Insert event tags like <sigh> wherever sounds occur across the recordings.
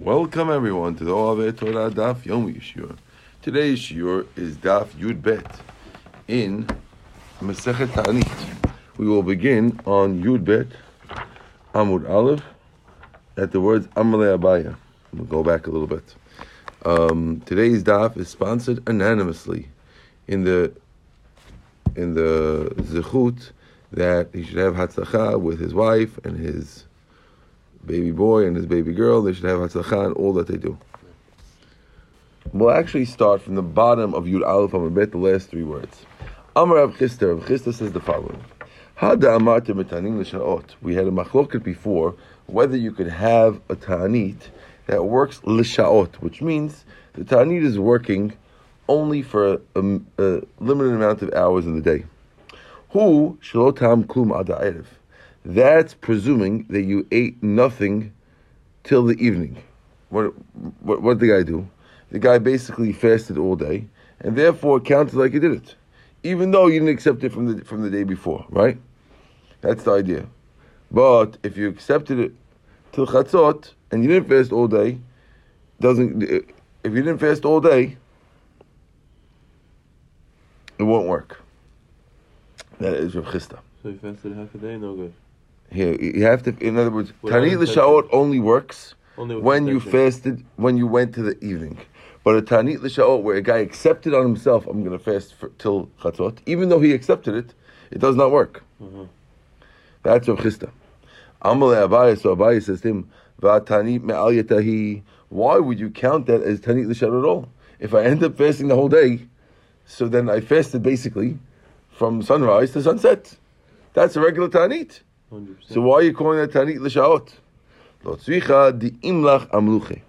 Welcome everyone to the Oave Torah Daf Yomi Shiur. Today's Shiur is Daf Yud Bet in Masechet Ta'anit. We will begin on Yud Bet Amud Aleph at the words Amalei Abaye. We'll go back a little bit. Um, today's Daf is sponsored anonymously in the in the Zechut that he should have Hatzlacha with his wife and his baby boy and his baby girl, they should have hatzlacha in all that they do. We'll actually start from the bottom of Yud Aleph Amabet, the last three words. Amar Rav Chisda says the following. Hada l'shaot. We had a machloket before whether you could have a ta'anit that works l'shaot, which means the ta'anit is working only for a, a, limited amount of hours in the day. Who shalotam klum ada that's presuming that you ate nothing till the evening. What, what, what did the guy do? The guy basically fasted all day, and therefore counted like he did it, even though you didn't accept it from the from the day before, right? That's the idea. But if you accepted it till chatzot and you didn't fast all day, doesn't if you didn't fast all day, it won't work. That is Rav Chisda. So you fasted half a day, no good. Here, you have to. In other words, Tanit l'shaot only works Only when you fasted when you went to the evening. But a Tanit l'shaot where a guy accepted on himself, I'm going to fast for, till chatzot, even though he accepted it, it does not work. Mhm. That's Rav Chisda. Amalei Abaye, so Abaye says to him, "Va'tanit me'al yatahi." Why would you count that as Tanit l'shaot at all? If I end up fasting the whole day, so then I fasted basically from sunrise to sunset. That's a regular Tanit. 100%. So why are you calling that Tanit L'Shaot? Lo tzricha di imlach amluchi.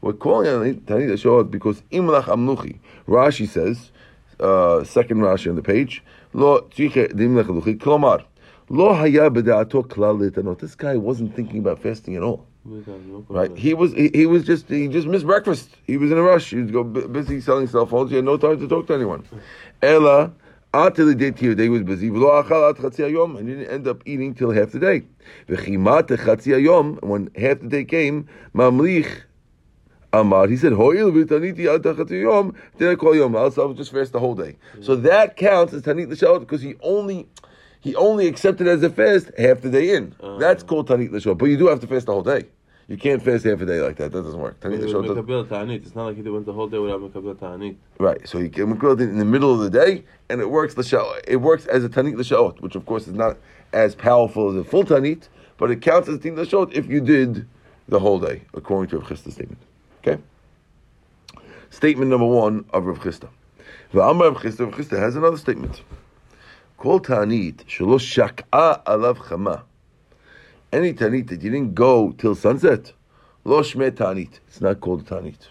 We're calling it Tanit L'Shaot because imlach amluchi. Rashi says, uh, second Rashi on the page, Lo tzricha di imlach amluchi. Klomar, Lo haya b'da'ato klal litanot. This guy wasn't thinking about fasting at all. Right? He was he, he was just he just missed breakfast. He was in a rush. He was busy selling cell phones. He had no time to talk to anyone. Ella until the day to day was busy. V'lo achal at chatzi hayom, and he didn't end up eating till half the day. V'chimat chatzi hayom, when half the day came, mamlich Amar, he said, Hoil v'taniti tachatzi hayom, then I call yom. Else I'll just fast the whole day. So that counts as tanit l'shaot because he only he only accepted as a fast half the day in. Oh. That's called tanit l'shaot. But you do have to fast the whole day. You can't fast half a day like that. That doesn't work. Tanit l'shaot doesn't. Mekabel ta'anit. It's not like he went the whole day without Mekabel ta'anit. Right. So you can it in the middle of the day, and it works. It works as a tanit l'shaot, which of course is not as powerful as a full tanit, but it counts as a tanit l'shaot if you did the whole day, according to Rav Chisda's statement. Okay. Statement number one of Rav Chisda. V'amar Rav Chisda, Rav Chisda has another statement. Kol ta'anit shelo shak'a alav chama. Any ta'anit that you didn't go till sunset, lo shmeh ta'anit. It's not called a ta'anit.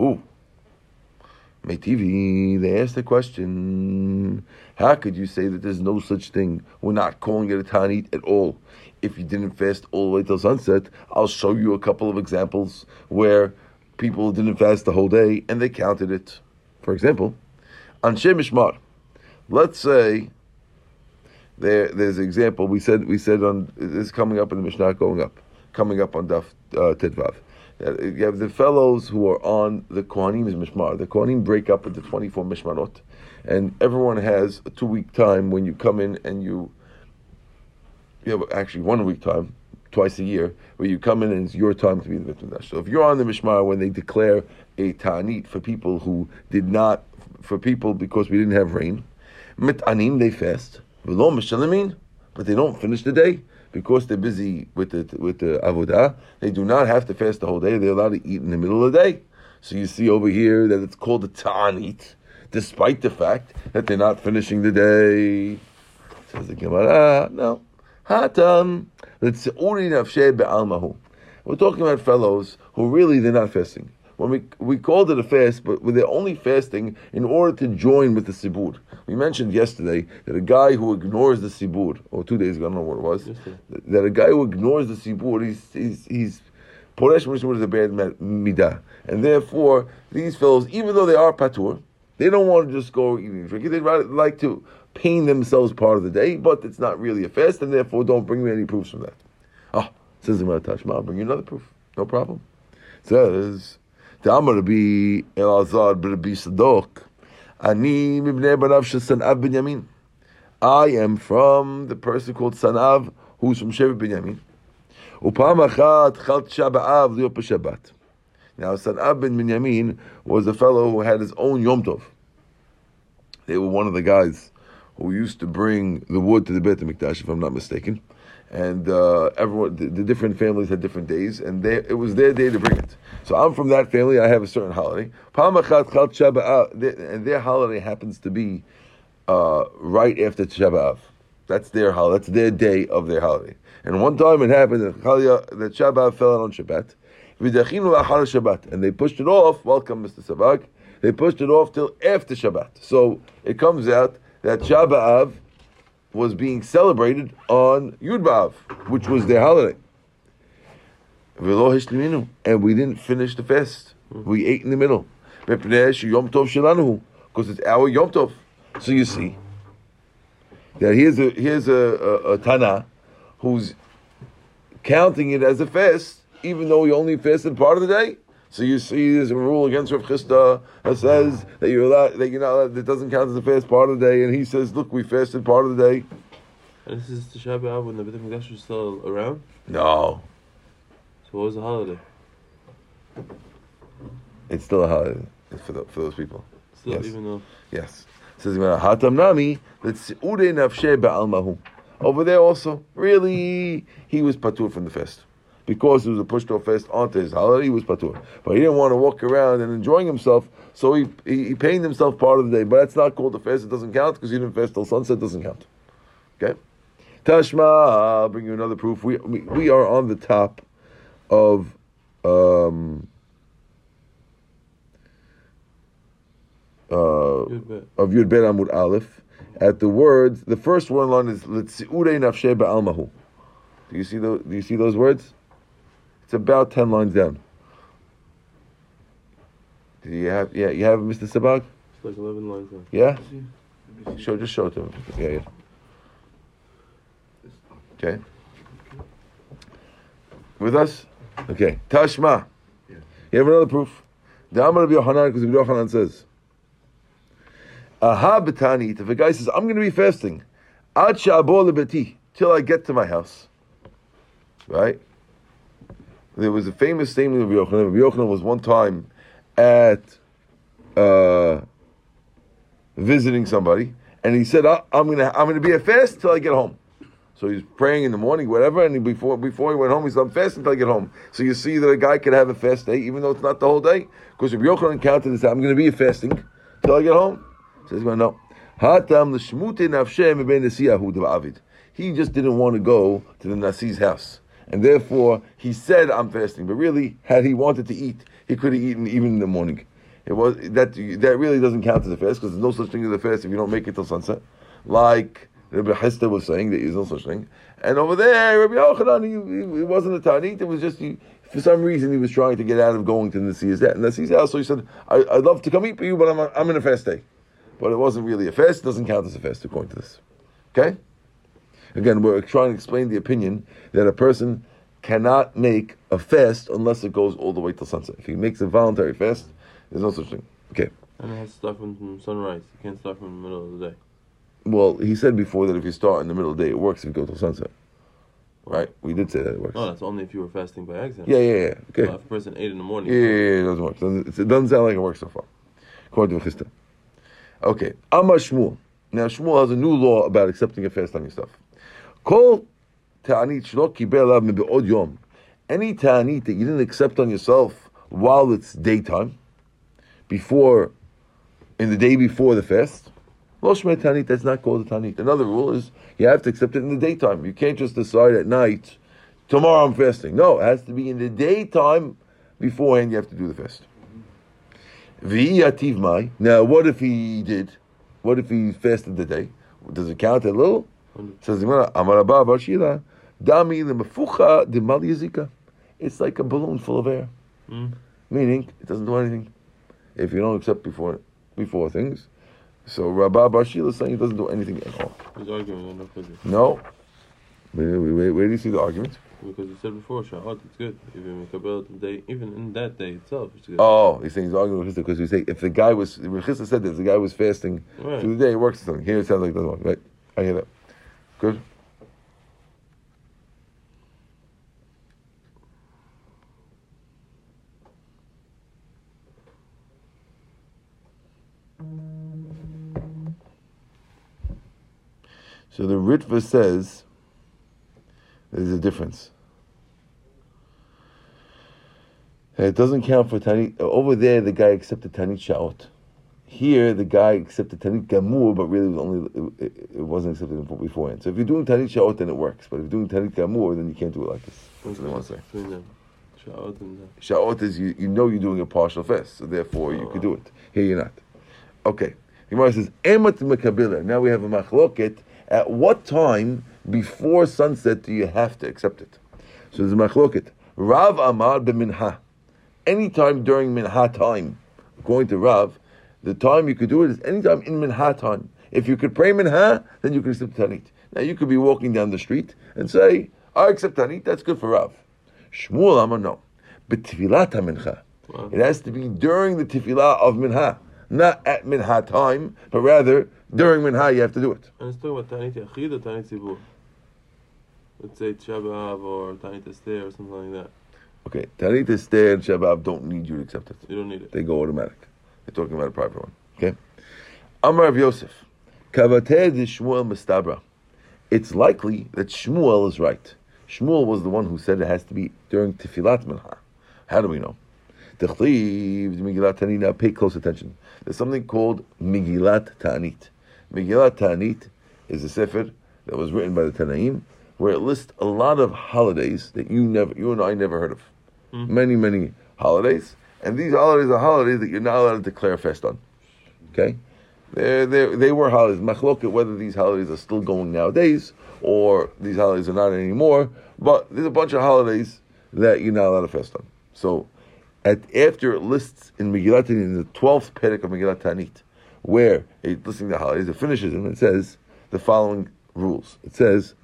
Ooh. TV, they asked the question, how could you say that there's no such thing? We're not calling it a Tanit at all. If you didn't fast all the way till sunset, I'll show you a couple of examples where people didn't fast the whole day and they counted it. For example, on Mishmar, let's say there, there's an example we said we said on this is coming up in the Mishnah going up, coming up on Daf uh, Tedvav. You have the fellows who are on the Kohanim's Mishmar. The Kohanim break up into 24 Mishmarot, and everyone has a two week time when you come in and you, you have actually one week time, twice a year, where you come in and it's your time to be in the Mikdash. So if you're on the Mishmar when they declare a Ta'anit for people who did not, for people because we didn't have rain, Mit'anim, they fast. But they don't finish the day because they're busy with the with the avodah. They do not have to fast the whole day. They're allowed to eat in the middle of the day. So you see over here that it's called a ta'anit, despite the fact that they're not finishing the day. Says the Gemara, no. Hatam, nafsheh be'almahu. We're talking about fellows who really they're not fasting. When we we called it a fast, but they're only fasting in order to join with the sibur. We mentioned yesterday that a guy who ignores the sibur, or two days ago, I don't know what it was, Yesterday. that a guy who ignores the sibur, he's he's he's Poresh Mishmur is a bad midah, and therefore these fellows, even though they are patur, they don't want to just go eating and drinking. They'd rather like to pain themselves part of the day, but it's not really a fast, and therefore don't bring me any proofs from that. Oh, says the Tashma, I'll bring you another proof. No problem. says, the Amar be Elazar Rabbi Sadok, Ani mibnei banav shel Sanav Binyamin. I am from the person called Sanav, who's from Shevet Binyamin. Upam achat chalt Shabbat liot b'Shabbat. Now, Sanav ben Binyamin was a fellow who had his own Yom Tov. They were one of the guys who used to bring the wood to the Beit HaMikdash, if I'm not mistaken. And uh, everyone, the, the different families had different days, and they, it was their day to bring it. So I'm from that family. I have a certain holiday. And their holiday happens to be uh, right after Tisha B'Av. That's their holiday. That's their day of their holiday. And one time it happened that Shabbat fell on Shabbat. Shabbat, and they pushed it off. Welcome, Mr. Sabag. They pushed it off till after Shabbat. So it comes out that Shabbat was being celebrated on Yud which was their holiday. And we didn't finish the fast. Mm-hmm. We ate in the middle. Because it's our Yom Tov. So you see that here's a here's a, a, a Tana who's counting it as a fast, even though he only fasted part of the day. So you see, there's a rule against Rav Chisda that says that you're allowed, that you're not allowed, that doesn't count as a fast part of the day, and he says, look, we fasted part of the day. And this is Tisha B'Av when the Beit HaMikdash was still around? No, what was the holiday? it's still a holiday for the, for those people. Still, Yes. even though... Yes. It says Hatam Nami that's Ude Nafshe Ba'almahu. Over there also, really, he was patur from the fest. Because it was a pushed off fest onto his holiday, he was patur. But he didn't want to walk around and enjoying himself, so he, he, he paid himself part of the day. But that's not called a fast, it doesn't count because he didn't fast till sunset, doesn't count. Okay? Tashma, I'll bring you another proof. We, we, we are on the top of. Um, uh, Good bet. of Yud Bet Amud Aleph at the words. The first one line is L'tziure nafshe ba'almahu. Do you see those? Do you see those words? It's about ten lines down. Do you have? Yeah, you have Mr. Sabag. It's like 11 lines long. Yeah. Show, just show it to him. Yeah, yeah. Okay. With us? Okay. Tashma. You have another proof. The Amar of Yohanan, because Rabbi Yohanan says, Aha betanit. If a guy says, I'm going to be fasting, ad lebeti, till I get to my house. Right? There was a famous statement of Rabbi Yochanan. Yochanan was one time at uh, visiting somebody, and he said, "I- "I'm gonna, I'm gonna be a fast till I get home." So he's praying in the morning, whatever, and he, before before he went home, he said, "I'm fasting till I get home." So you see that a guy can have a fast day, even though it's not the whole day, because Rabbi Yochanan counted said, "I'm gonna be fasting till I get home." Says, "Well, no." Nafshem ben nesiyahu David. He just didn't want to go to the Nasi's house, and therefore he said, "I'm fasting." But really, had he wanted to eat, he could have eaten even in the morning. It was that that really doesn't count as a fast because there's no such thing as a fast if you don't make it till sunset. Like Rabbi Hester was saying, that there's no such thing. And over there, Rabbi Yochanan, he, he, it wasn't a tanit. It was just he, for some reason he was trying to get out of going to the Nasi's Nasi's house. So he said, I, "I'd love to come eat for you, but I'm I'm in a fast day." But it wasn't really a fast. It doesn't count as a fast according to this. Okay. Again, we're trying to explain the opinion that a person cannot make a fast unless it goes all the way till sunset. If he makes a voluntary fast, there's no such thing. Okay. And it has to start from, from sunrise. You can't start from the middle of the day. Well, he said before that if you start in the middle of the day, it works if you go till sunset. Right? We did say that it works. No, that's only if you were fasting by accident. Yeah, yeah, yeah. Okay. Uh, if a person ate in the morning. Yeah, yeah, yeah, it doesn't work. It doesn't sound like it works so far, according to Chisda. Okay, Amar Shmuel. Now Shmuel has a new law about accepting a fast on your stuff. Kol ta'anit shlo kibel av yom. Any ta'anit that you didn't accept on yourself while it's daytime, before, in the day before the fast, lo shmei ta'anit, that's not called a ta'anit. Another rule is you have to accept it in the daytime. You can't just decide at night, tomorrow I'm fasting. No, it has to be in the daytime beforehand you have to do the fast. Now, what if he did? What if he fasted the day? Does it count a little? Says the Gemara, Amar Abba Bar Shila, Dami de. It's like a balloon full of air. Mm. Meaning, it doesn't do anything. If you don't accept before before things. So Rabba Bar Shila is saying he doesn't do anything at all. He's arguing no. Where, where, where do you see the argument? Because you said before, Sha'at, it's good. Even day, even in that day itself, it's good. Oh, he's saying he's arguing with because we say if the guy was, Chisda said that if the guy was fasting Right. through the day, it works something. Here it sounds like it doesn't work. Right? I hear that. Good. So the Ritva says there's a difference. It doesn't count for Tanit. Over there, the guy accepted Tanit Shaot. Here, the guy accepted Tanit Gamur, but really only, it, it wasn't accepted beforehand. So if you're doing Tanit Shaot, then it works. But if you're doing Tanit Gamur, then you can't do it like this. That's what I want to say. The... Shaot is you, you know you're doing a partial fast, so therefore you could oh. do it. Here you're not. Okay. Gemara says, Emat Mekabila. Now we have a machloket. At what time before sunset do you have to accept it? So there's a machloket. Rav Amar b'minha. Anytime during minha time, according to Rav, the time you could do it is anytime in minha time. If you could pray minha, then you could accept tanit. Now you could be walking down the street and say, I accept tanit, that's good for Rav. Shmuel Amar no. But tefillat mincha. Wow. It has to be during the tefillah of minha, not at minha time, but rather during minha you have to do it. And it's talking about Tanit Yachid or Tanit Zibur. Let's say Tisha or Tanit Esther or something like that. Okay, Tanit Esther and Shabbat don't need you to accept it. You don't need it. They go automatic. They're talking about a private one. Okay? Amar of Yosef. Kavateh de Shmuel Mistabra. It's likely that Shmuel is right. Shmuel was the one who said it has to be during Tefillat Minha. How do we know? Techliv Megillat Tanit. Now pay close attention. There's something called Megillat Ta'anit. Megillat Ta'anit is a sefer that was written by the Tanaim, where it lists a lot of holidays that you never, you and I never heard of. Mm-hmm. Many, many holidays, and these holidays are holidays that you're not allowed to declare a fast on. Okay, they they were holidays. Machloket whether these holidays are still going nowadays or these holidays are not anymore. But there's a bunch of holidays that you're not allowed to fast on. So, at after it lists in Megillat in the twelfth perek of Megillat Tanit, where it's listing the holidays, it finishes and it says the following rules. It says,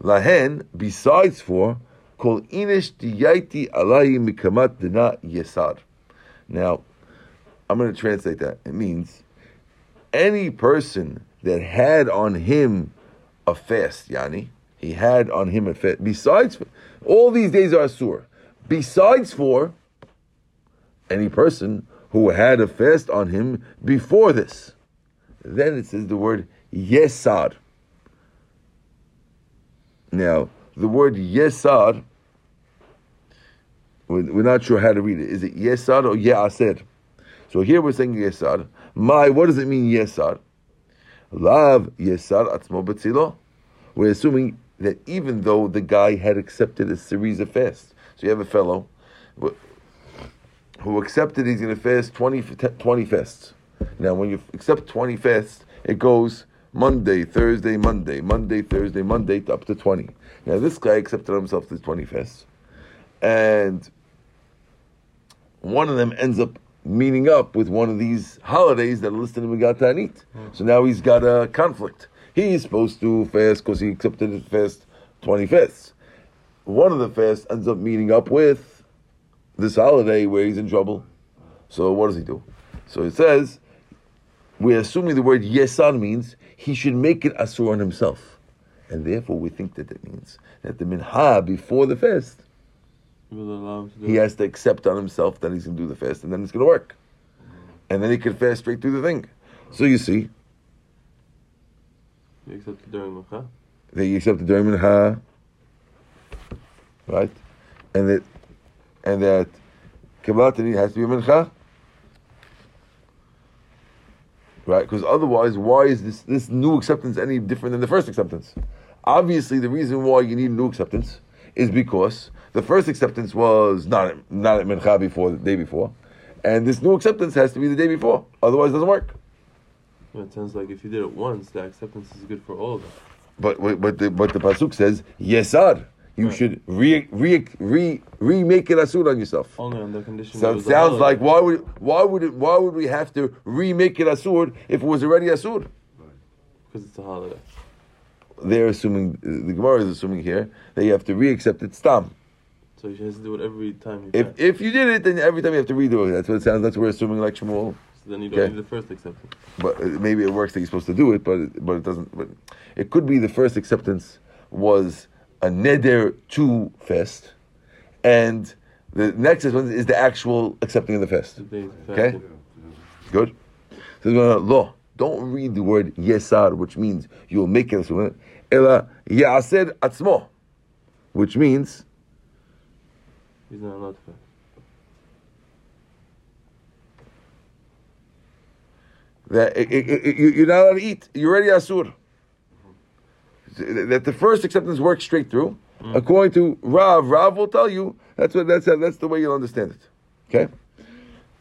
"Lahen besides for kol inish diyaiti alayi mikamat dina yesar. Now, I'm going to translate that. It means any person that had on him a fast, Yani, he had on him a fast. Besides, for, all these days are asur. Besides for any person who had a fast on him before this. Then it says the word yesad. Now, the word yesad, we're not sure how to read it. Is it yesad or ye'ased? So here we're saying yesad. My, what does it mean yesad? Lav yesad atzmo betzilo. We're assuming that even though the guy had accepted a series of fasts, so you have a fellow who accepted he's going to fast 20, 20 fasts. Now, when you accept 20 fasts, it goes Monday, Thursday, Monday, Monday, Thursday, Monday, up to 20. Now, this guy accepted himself these 20 fasts. And one of them ends up meeting up with one of these holidays that are listed in Megat Tanit. Hmm. So now he's got a conflict. He's supposed to fast because he accepted his fast 20 fasts. One of the fasts ends up meeting up with this holiday where he's in trouble. So what does he do? So it says, we're assuming the word yesan means he should make it asur on himself. And therefore we think that it means that the minha before the fast, You will allow him to do he has to accept on himself that he's going to do the fast and then it's going to work. And then he can fast straight through the thing. So you see, You accept it during Mincha. that you accept the during minha, right? And that, and that Kabbalah Tanit has to be a mincha, right? Because otherwise, why is this this new acceptance any different than the first acceptance? Obviously, the reason why you need new acceptance is because the first acceptance was not at, not at mincha before the day before, and this new acceptance has to be the day before. Otherwise, it doesn't work. It sounds like if you did it once, the acceptance is good for all of them. But but but the, but the pasuk says yesar. You Right. should re re re remake it asur on yourself. Only on the condition. So it sounds like why would why would it why would we have to remake it asur if it was already asur? Because it's a holiday. they're assuming the Gemara is assuming here that you have to re-accept it stam. So you have to do it every time you If can. if you did it, then every time you have to redo it. That's what it sounds. That's what we're assuming, like Shmuel. So then you don't Okay. need the first acceptance. But uh, maybe it works that you're supposed to do it, but it, but it doesn't. But it could be the first acceptance was a neder to fast, and the next one is the actual accepting of the fast. The days of Okay. Good. So law. Don't read the word yesar, which means you will make it. Ela yaser atzmo, which means He's not allowed to fast. that it, it, it, you- you're not allowed to eat. You're already asur. That the first acceptance works straight through. Mm-hmm. According to Rav, Rav will tell you that's what that's that's the way you'll understand it. Okay.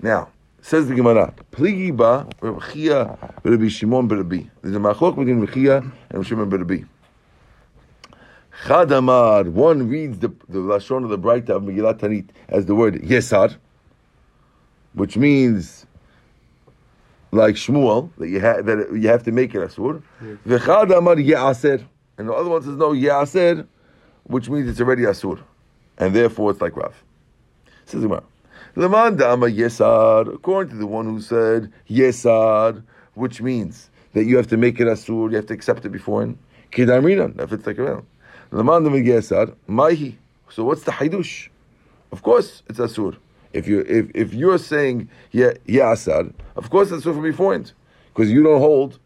Now says the Gemara, Pligi ba Rav Chia Rabbi Shimon Rabbi. There's a machlok between Rav Chia and Rav Shimon Rabbi. Chadamar, one reads the, the lashon of the Braita of Megillat Tanit as the word yesar, which means like Shmuel that you have that you have to make it asur. V'chad amar ye'aser, and the other one says no ye'aser, which means it's already asur, and therefore it's like Rav. Says Gemara. Leman yesar, according to the one who said yesar, which means that you have to make it asur, you have to accept it before. beforehand. Kidamrinan, if it's like around. Leman da'ama yesar, maihi. So what's the haidush? Of course, it's asur. If you if if you're saying yeah of course it's asur from beforehand, because you don't hold.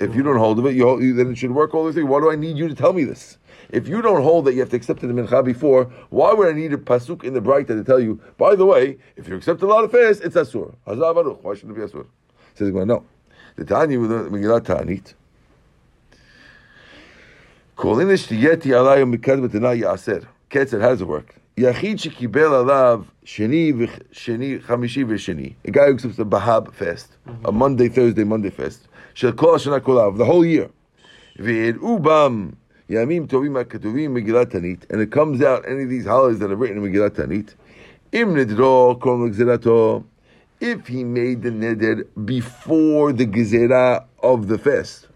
If you don't hold of it, you, you then it should work all the way. Why do I need you to tell me this? If you don't hold that you have to accept the mincha before, why would I need a pasuk in the Braita to tell you? By the way, if you accept a lot of fast, it's asur. Hazar baruch. Why should it be asur? Says well, no. The Tanya with the Megillat Tanit. Kolin ishtiyeti alayim mikad b'tanai yaser. Ketzer, how does it work? Yachid shekibel alav sheni v'ch- sheni chamishi v'sheni. A guy who accepts a bahab fast, a mm-hmm. Monday, Thursday, Monday fast. Shel kol hashana kolav, the whole year. V'yed'u bam yamim tovim ha'katuvim Megillat Tanit. And it comes out, any of these holidays that are written in Megillat Tanit. Im nidro kol gzerato. If he made the neder before the gezerah of the fast,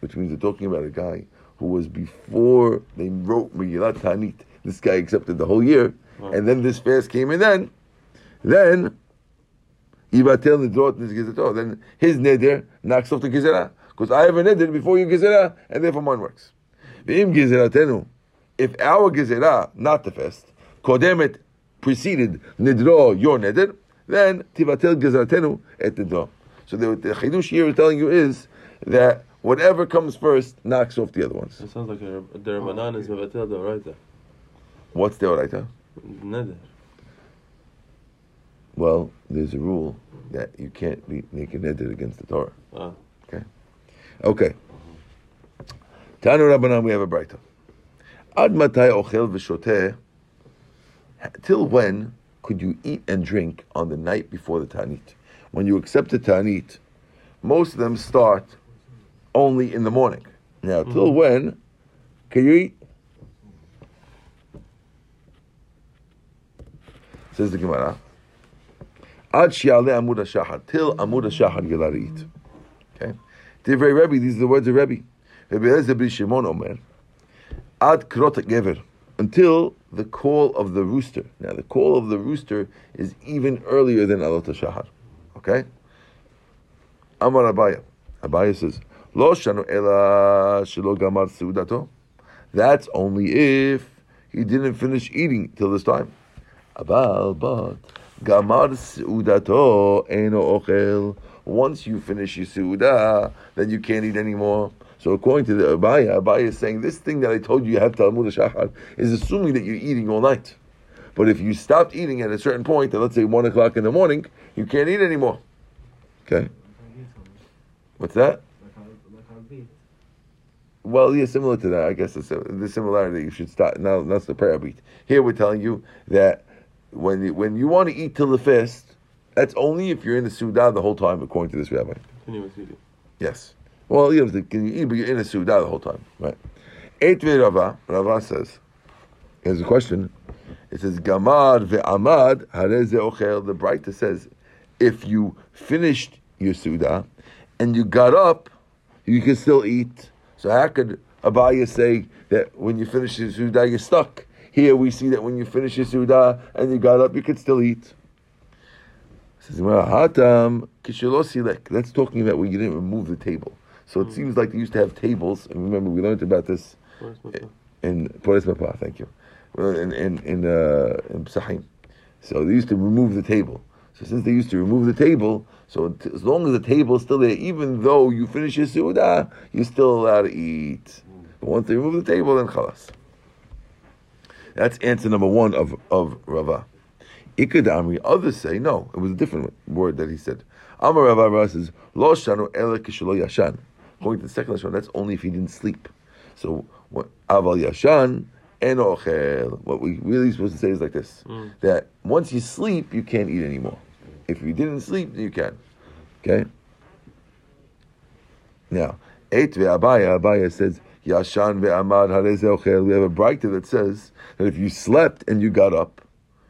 which means they're talking about a guy who was before they wrote Megillat Tanit. This guy accepted the whole year, and then this fast came in. Then, then, Yivatel Nidrot Nizgizato. Oh, then his neder knocks off the gezerah because I have a neder before your gezerah, and therefore mine works. V'im gezeratenu. If our gezerah, not the fast, kodemet preceded nidro your neder, then tivatel gezeratenu et nidro. So the, the chidush here is telling you is that whatever comes first knocks off the other ones. It sounds like a, a derbanan is mevatel the right there. What's the oraita? Neder. Well, there's a rule that you can't be make a neder against the Torah. Ah. Okay. Okay. Tanu Rabbanan, we have a brighter. Ad matai ochel v'shoteh. Till when could you eat and drink on the night before the Tanit? When you accept the Tanit, most of them start only in the morning. Now, till when can you eat? Says the Gemara. Ad shiale amud shahar till amud shahar you're allowed to eat. Okay. Divrei Rebbe, these are the words of Rebbe. Rebbe Eliezer ben Omer. Ad krot gever until the call of the rooster. Now the call of the rooster is even earlier than alot shahar. Okay. Amar Abaye. Abaye says, Lo shanu ela shelo gamar seudato. That's only if he didn't finish eating till this time. Abal, but gamar seudato eno ochel. Once you finish your seudah, then you can't eat anymore. So according to the Abaye, Abaye is saying this thing that I told you you have Talmud Shachar is assuming that you're eating all night. But if you stopped eating at a certain point, let's say one o'clock in the morning, you can't eat anymore. Okay. What's that? Well, yeah, similar to that. I guess the similarity. You should start now. That's the prayer beat. Here we're telling you that when you, when you want to eat till the fast, that's only if you're in the sudah the whole time, according to this rabbi. Yes. Well, you have to can you eat, but you're in a sudah the whole time, right? Eight Rava. Rava says, here's a question. It says Gamar ve'amad hareze ochel. The Braita says, if you finished your sudah and you got up, you can still eat. So how could Abaye say that when you finish your Suda, you're stuck? Here we see that when you finish your Suda and you got up, you could still eat. Says, well, Hatam, Kishilosilek. That's talking about when you didn't remove the table. So it seems like they used to have tables, and remember we learned about this Where's my phone? in Pores Mapa, thank you. In in in, uh, in Psachim. So they used to remove the table. So since they used to remove the table, so t- as long as the table is still there, even though you finish your Suda, you're still allowed to eat. But once they remove the table, then chalas. That's answer number one of, of Rava. Ikad Amri, others say, no, it was a different word that he said. Amar Rava Rava says, Lo shanu kishalo yashan. According to the second Lashon, that's only if he didn't sleep. So, what Aval Yashan and Ochel, what we really supposed to say is like this mm. that once you sleep, you can't eat anymore. If you didn't sleep, you can. Okay? Now, Eit ve'abaya, Abaye says, Yashan ve'amad ochel. We have a brighter that says that if you slept and you got up,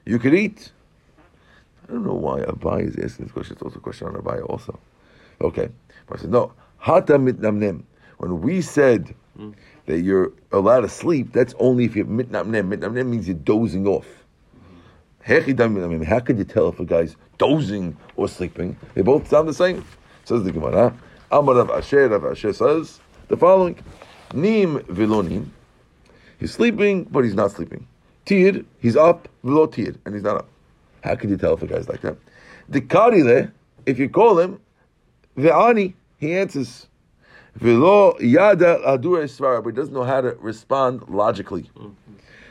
you could eat. I don't know why Abaye is asking this question. It's also a question on Abaye also. Okay. But I said, no. Hata mitnamnem. When we said that you're allowed to sleep, that's only if you're mitnamnem. Mitnamnem means you're dozing off. How could you tell if a guy's dozing or sleeping? They both sound the same. Says the Gemara. Amar Rav Asher, Rav Asher says the following. Nim vilonim. He's sleeping, but he's not sleeping. Tid, he's up, velo tid, and he's not up. How can you tell if a guy's like that? The karile, if you call him, ve'ani, he answers. Velo yada adur esvara, but he doesn't know how to respond logically.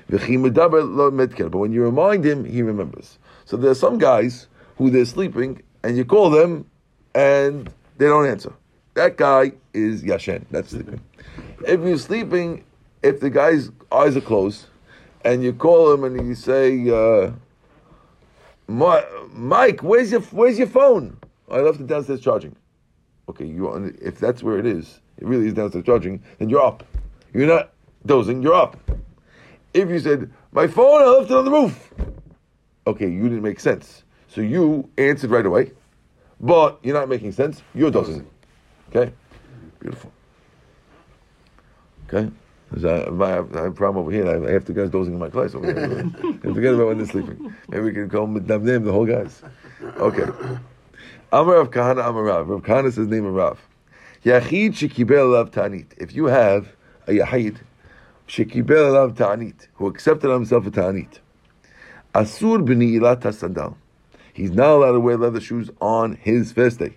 But when you remind him, he remembers. So there are some guys who they're sleeping, and you call them, and they don't answer. That guy is yashen. That's sleeping. If you're sleeping, if the guy's eyes are closed, and you call him and you say, uh, Mi- "Mike, where's your where's your phone? I left it downstairs charging." Okay, you if that's where it is, it really is downstairs charging. Then you're up. You're not dozing. You're up. If you said, "My phone, I left it on the roof," okay, you didn't make sense. So you answered right away, but you're not making sense. You're dozing. Okay, beautiful. Okay. I, have, a problem over here. I, have two guys dozing in my class over here. <laughs> Forget about when they're sleeping. Maybe we can call them the whole guys. Okay. Amar Rav Kahana Amar Rav. Kahana says name of Rav. Yachid shekibel alav ta'anit. If you have a yachid shekibel alav ta'anit who accepted himself a ta'anit, asur b'ni'ilat sandal. He's not allowed to wear leather shoes on his first day.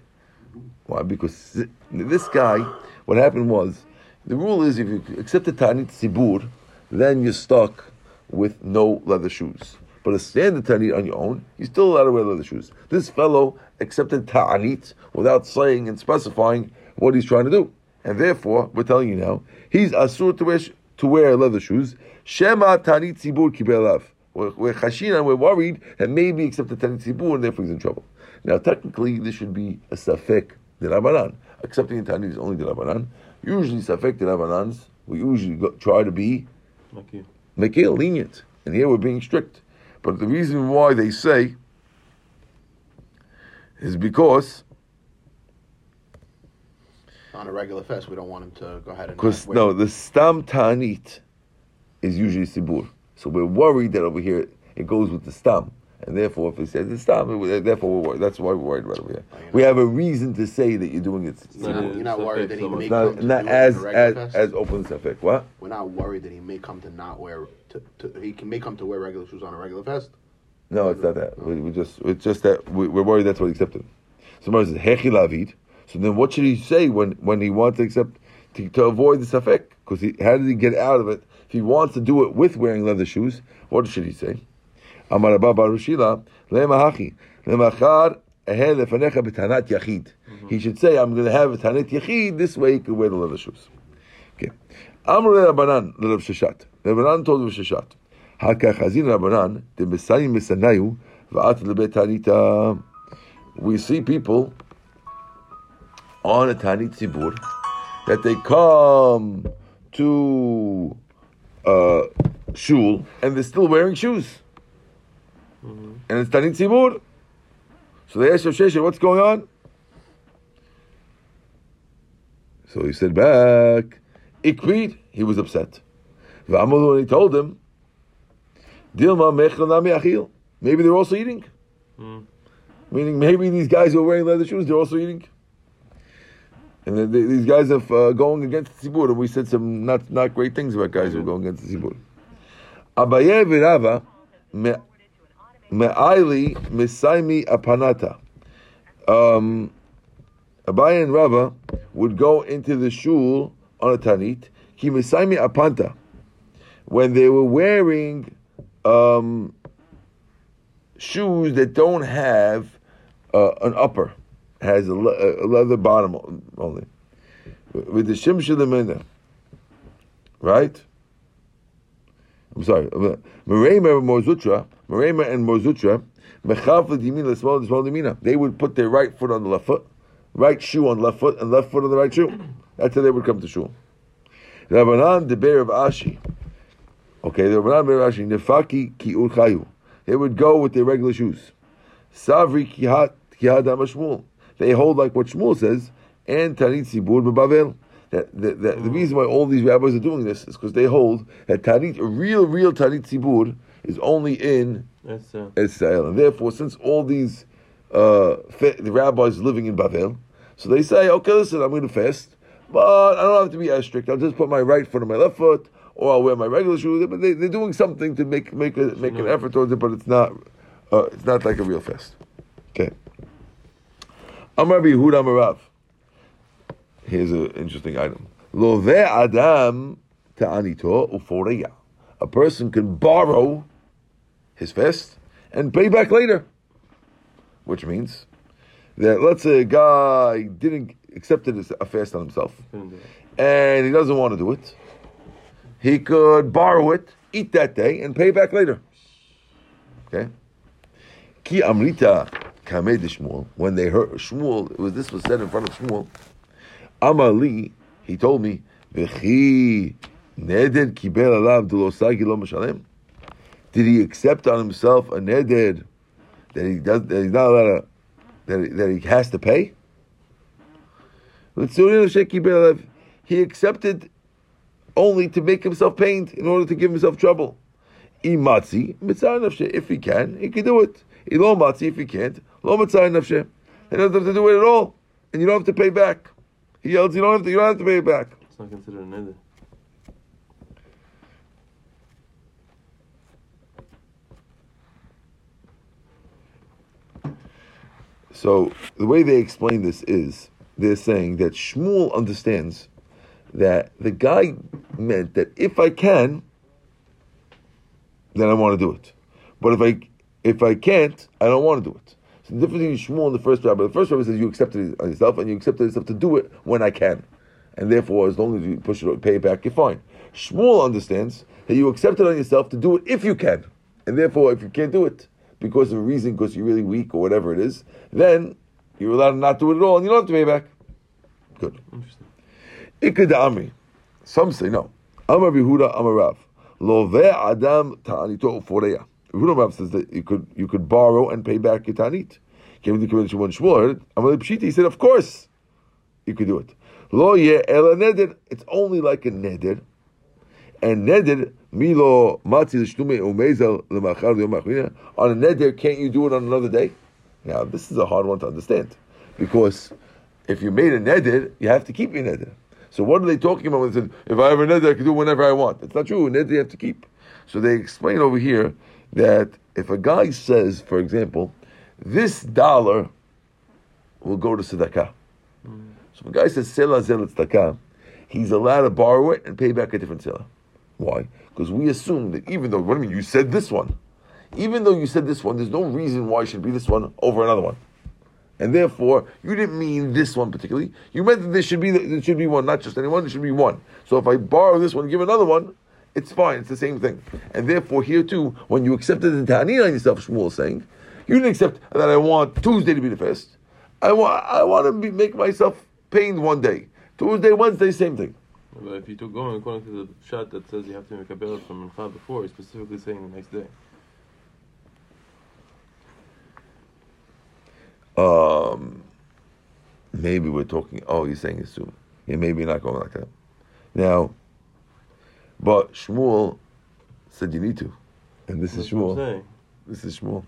Why? Because this guy, what happened was, the rule is if you accept the Tanit Sibur, then you're stuck with no leather shoes. But a standard Tanit on your own, you're still allowed to wear leather shoes. This fellow accepted Ta'anit without saying and specifying what he's trying to do. And therefore, we're telling you now, he's asur to wear, to wear leather shoes. Shema Tanit Sibur kibelav. We're, we're chashina, we're worried that maybe accepted Tanit Sibur and therefore he's in trouble. Now, technically, this should be a safek Dirabanan. Accepting the Tanit is only Dirabanan. Usually, Safek Dirabanans, we usually go, try to be Maki. Mekil, lenient. And here we're being strict. But the reason why they say is because, On a regular fest, we don't want him to go ahead and. because no, the Stam Tanit is usually Sibur. So we're worried that over here it goes with the Stam. And therefore, if it says the Stam, therefore we're worried. That's why we're worried about it over here. We have a reason to say that you're doing it. You're Not not, you're not worried that he may come not, to not do as, on a regular as, as open Safek. What? We're not worried that he may come to not wear. To, to, he can may come to wear regular shoes on a regular fest. No, it's not that. We, we just it's just that we, we're worried that's what he accepted. Somebody says hechi lavid. So then, what should he say when, when he wants to accept to, to avoid the safek? Because he how did he get out of it? If he wants to do it with wearing leather shoes, what should he say? Amar Abba Barushila lemahachi lemachar ehel lefanecha b'tanat yachid. He should say, "I'm going to have a tanat yachid." This way, he could wear the leather shoes. Okay. Amr Rabbanan Rav Sheshat. Rabbanan told. Hakach Hazin Rabbanan the Mesayim Mesanayu v'at lebet Tanita. We see people on a Tanit Zibur that they come to uh, shul and they're still wearing shoes, and it's Tanit Zibur. So they ask Rav "What's going on?" So he said back, Ikrid, he was upset. V'amalu, and he told him, Dilma mechel nami achil. Maybe they're also eating. Mm. Meaning, maybe these guys who are wearing leather shoes, they're also eating. And then they, these guys are uh, going against the Tzibur, and we said some not, not great things about guys who are going against the Tzibur. Abaye v'Rava me'aili misaimi apanata. Um, Abaye and Rava would go into the shul on a tanit, ki misaimi apanta, when they were wearing um, shoes that don't have uh, an upper, has a, le- a leather bottom only, with the shim shalamina, right? I'm sorry, Merema Morzutra, Merema and Morzutra, Mechav l'dimin l'smal l'smal dimina. They would put their right foot on the left foot, right shoe on left foot, and left foot on the right shoe. That's how they would come to shul. Rabbanan the bear of Ashi. Okay, the Rabbanan bear of Ashi nefaki ki urchayu. They would go with their regular shoes. Savri kihat kihat Shmuel. They hold like what Shmuel says, and tanit sibur bebavel. That, that, that the reason why all these rabbis are doing this is because they hold that tanit, a real, real tanit sibur, is only in Israel, and therefore, since all these uh, the rabbis living in Bavel, so they say, okay, listen, I'm going to fast, but I don't have to be as strict. I'll just put my right foot on my left foot, or I'll wear my regular shoes. But they, they're doing something to make make a, make an effort towards it, but it's not uh, it's not like a real fast. Okay. Amar Yehuda Amarav. Here's an interesting item. Love Adam ta'anito uforeya. A person can borrow his fast and pay back later. Which means that let's say a guy didn't accept it as a fast on himself couldn't do it. and he doesn't want to do it. He could borrow it, eat that day, and pay back later. Okay? Ki amrita kameh de Shmuel. When they heard Shmuel, it was this was said in front of Shmuel. Amali, he told me, V'chi neder kibel alav dulosagi lo mashalem. Did he accept on himself a neder that he does that he's not allowed to that he, that he has to pay? He accepted only to make himself pained in order to give himself trouble. If he can, he can do it. If he can't. He doesn't have to do it at all, and you don't have to pay back. He yells, you don't have to, you don't have to pay it back. It's not considered an neder. So the way they explain this is they're saying that Shmuel understands that the guy meant that if I can, then I want to do it. But if I if I can't, I don't want to do it. So the difference between Shmuel and the first rabbi, the first rabbi says you accepted it on yourself and you accepted yourself to do it when I can. And therefore, as long as you push it, pay it back, you're fine. Shmuel understands that you accept it on yourself to do it if you can. And therefore, if you can't do it because of a reason, because you're really weak or whatever it is, then you're allowed to not do it at all and you don't have to pay back. Good. Interesting. Ikad Amri. Some say no. Amar Bihuda Amarav. Love Adam Ta'anito Uforeya. Yehuda Rav says that you could you could borrow and pay back your Ta'anit. Came to the convention when Shmuel. Amar Pshita, he said, of course you could do it. Lo ye ela neder. It's only like a neder. And neder, milo matzi l'shtume umezel l'machar l'yom achrina. On a neder, can't you do it on another day? Now, this is a hard one to understand. Because if you made a neder, you have to keep your neder. So what are they talking about when they said, if I have a neder, I can do whenever I want? It's not true. A neder you have to keep. So they explain over here that if a guy says, for example, this dollar will go to tzedakah. Hmm. So if a guy says, Sela zel tzedakah, he's allowed to borrow it and pay back a different selah. Why? Because we assume that even though, what do you mean, you said this one. Even though you said this one, there's no reason why it should be this one over another one. And therefore, you didn't mean this one particularly. You meant that there should be there should be one, not just any one. There should be one. So if I borrow this one, give another one, it's fine. It's the same thing. And therefore, here too, when you accepted the ta'anit on yourself, Shmuel is saying, you didn't accept that I want Tuesday to be the first. I want I want to be, make myself pained one day. Tuesday, Wednesday, same thing. But if you took going according to the shot that says you have to make a bill from Mincha before, he's specifically saying the next day. Um, maybe we're talking. Oh, you're saying assume. yeah, maybe not going like that. Now, but Shmuel said you need to, and this is That's I'm Shmuel. This is Shmuel.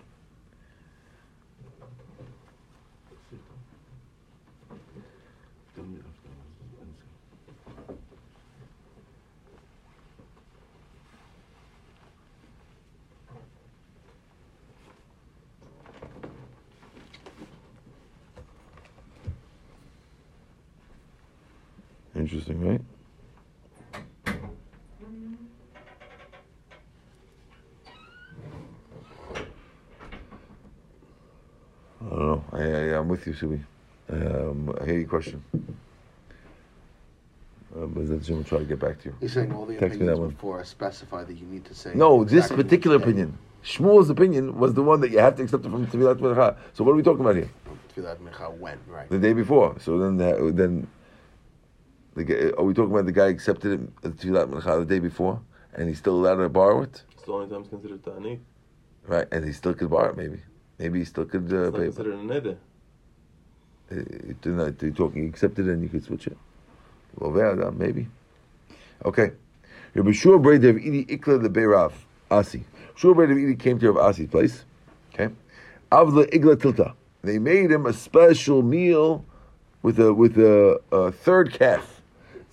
Interesting, right? I don't know. I, I, I'm with you, Subi. Um, I hear your question. Um, but then we'll try to get back to you. He's saying all the Text opinions one. I specify that you need to say. No, this particular opinion. Shmuel's opinion was the one that you have to accept it from Tefilat Mincha. So what are we talking about here? say. Tfilat Mincha when, right? The day before. So then, the, then, the, are we talking about the guy accepted it at Tefilat Mincha the day before, and he's still allowed to borrow it, It's the only time it's considered ta'anit. right? And he still could borrow it, maybe. Maybe he still could uh, It's not pay. considered a neder. Uh, not- you're talking accepted, and you could switch it. Well, there, maybe. Okay. Rabbi Shua Braid of Idi Ikla the Beirav Asi. Shua Braid of Idi came to Rav Asi's place. Okay. Avla Igla Tilta. They made him a special meal with a with a, a third calf.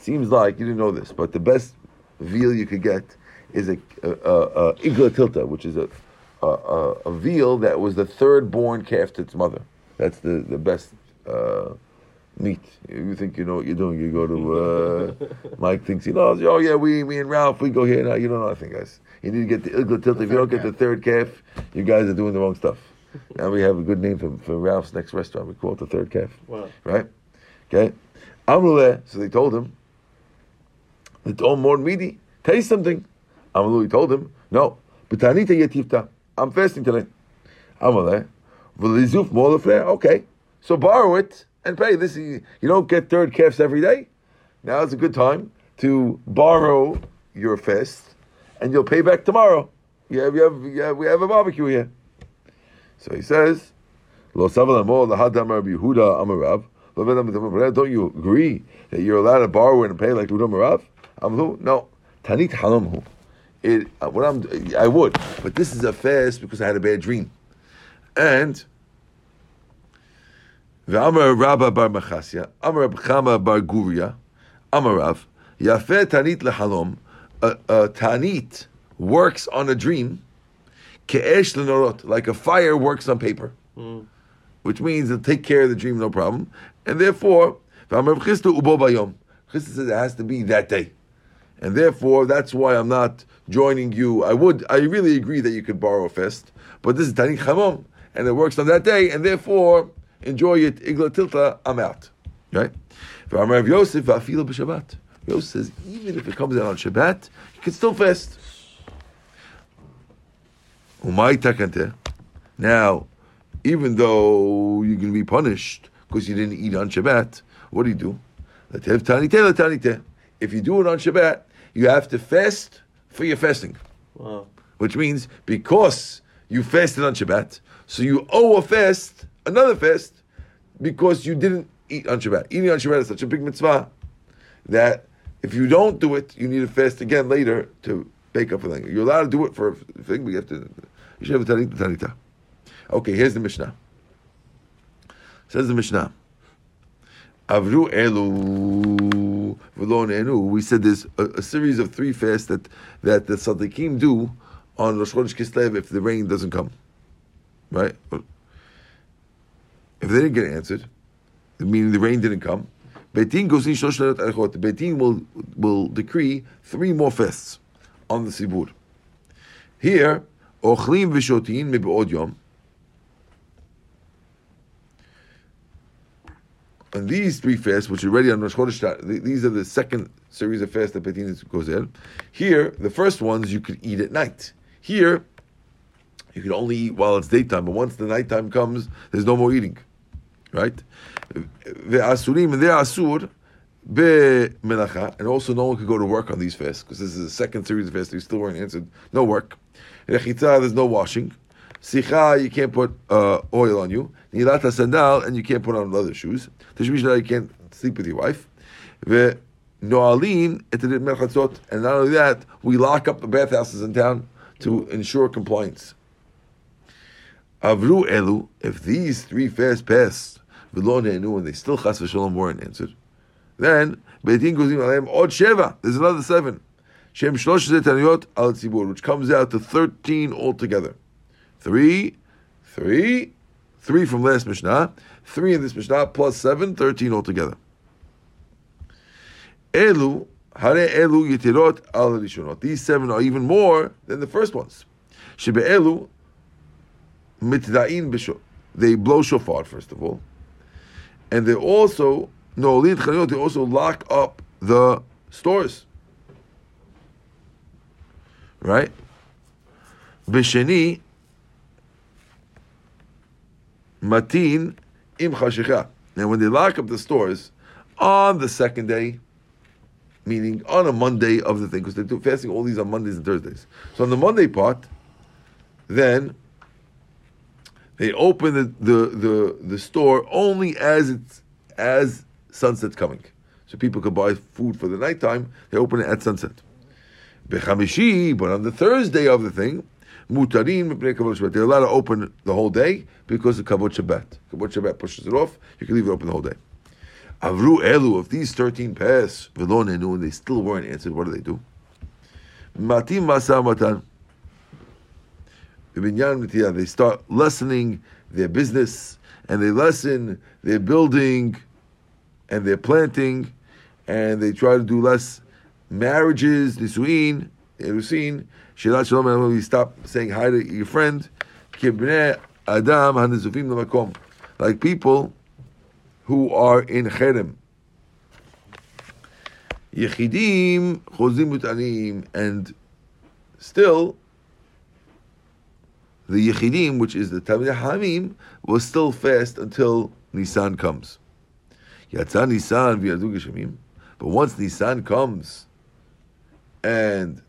Seems like you didn't know this, but the best veal you could get is a, a, a, a Igla Tilta, which is a, a, a, a veal that was the third born calf to its mother. That's the the best. Uh, meat. You think you know what you're doing. You go to uh, <laughs> Mike thinks he knows. Oh yeah, we me and Ralph we go here now. You don't know nothing, guys. You need to get the Igla Tilt. If you don't get the third calf, you guys are doing the wrong stuff. <laughs> Now we have a good name for, for Ralph's next restaurant. We call it the third calf, Wow. right? Okay. Amruleh. So they told him. They all more meaty. Taste something. He told him no. B'tanita yetifta. I'm fasting today. Amruleh. V'lizuf more Okay. So borrow it and pay. This you you don't get third calves every day. Now is a good time to borrow your fast, and you'll pay back tomorrow. You have, you have, you have, we have a barbecue here. So he says, Don't you agree that you're allowed to borrow and pay like Yehuda amarav? Amlu, no. Tanit halamhu. It, uh, what I'm, I would, but this is a fast because I had a bad dream, and V'amar Rabba bar Machasya, Amar Chama bar Guria, Amarav, Yafeh Tanit lehalom, a, a Tanit works on a dream, Ke'esh lenorot, like a fire works on paper, Mm. which means it'll take care of the dream, no problem, and therefore, V'amar Rab Chisda ubo bayom, Chisda says it has to be that day, and therefore that's why I'm not joining you. I would, I really agree that you could borrow a fist, but this is Tanit Chamom, and it works on that day, and therefore enjoy it. Igla tilta, I'm out. Right? Rav Yosef v'afilu b'Shabbat. Yosef says even if it comes out on Shabbat, you can still fast. Umay takante. Now, even though you can be punished because you didn't eat on Shabbat, what do you do? If you do it on Shabbat, you have to fast for your fasting Wow. which means because you fasted on Shabbat, so you owe a fast, another fast, because you didn't eat on Shabbat. Eating on Shabbat is such a big mitzvah that if you don't do it, you need to fast again later to make up for thing. You're allowed to do it for a thing, but you have to. You should have a tanita. Okay, here's the Mishnah. Says the Mishnah. Avru elu v'lo ne'enu. We said there's a, a series of three fasts that, that the Sadiqim do on Rosh Chodesh Kislev if the rain doesn't come. Right? If they didn't get answered, meaning the rain didn't come, Beit din goes in Shosh Leilot Arechot. Beit din will, will decree three more fasts on the Sibur. Here, Ochlim v'shotin mebe'od yom. And these three fasts, which are already on Rosh Chodesh, th- these are the second series of fasts that Beit din goes in. Here, the first ones you could eat at night. Here, you can only eat while it's daytime, but once the nighttime comes, there's no more eating. Right? The Asurim, and they're Asur, be melacha, and also no one could go to work on these fasts, because this is the second series of fasts, you still weren't answered. No work. There's no washing. Sicha, you can't put uh, oil on you. Nilata sandal, and you can't put on leather shoes. Tashmishna, you can't sleep with your wife. Et merchatzot, and not only that, we lock up the bathhouses in town to ensure compliance. Avru elu, if these three fasts pass, v'lo ne'enu, and they still chas v'shalom weren't answered, then beit din gozim aleim od sheva. There's another seven. Shem shlosh taniyot al tzibur, which comes out to thirteen altogether. Three, three, three from last Mishnah, three in this Mishnah, plus seven, 13 altogether. Elu, hare elu yitirot al rishonot. These seven are even more than the first ones. Shebe elu mitda'in b'shot. They blow shofar, first of all. And they also, no, they also lock up the stores. Right? B'sheni, matin im chashicha. And when they lock up the stores on the second day, meaning on a Monday of the thing, because they're do- fasting all these on Mondays and Thursdays. So on the Monday part, then they open the, the, the, the store only as it's as sunset's coming. So people could buy food for the nighttime, they open it at sunset. Bechamishi, but on the Thursday of the thing, mutarin mipnei kavod Shabbat. They're allowed to open the whole day because of kavod Shabbat. Kavod Shabbat pushes it off. You can leave it open the whole day. Avru elu. If these thirteen pass v'lo nenu and they still weren't answered, what do they do? Matim masa matan. They start lessening their business and they lessen their building and their planting and they try to do less marriages, nisuin, erusin, shirat shalom, we stop saying hi to your friend, kibnei adam hanizufim lemakom, like people who are in cherem. Yechidim chozim mutanim, and still the Yechidim, which is the Talmid Hamim, will still fast until Nisan comes. Yatza Nisan v'yadu. But once Nisan comes and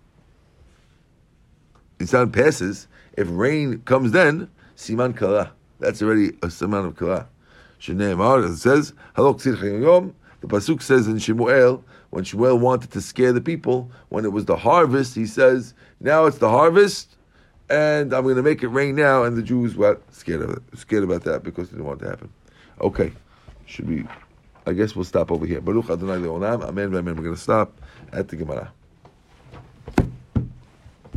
Nisan passes, if rain comes then, Siman Kala. That's already a Siman of Kala. Shneimar, it says, Halok Yom. The Pasuk says in Shemuel, when Shemuel wanted to scare the people, when it was the harvest, he says, now it's the harvest, and I'm going to make it rain now. And the Jews were scared of it, scared about that because they didn't want it to happen. Okay, should we? I guess we'll stop over here. Baruch Adonai Leolam. Amen. Amen. We're going to stop at the Gemara.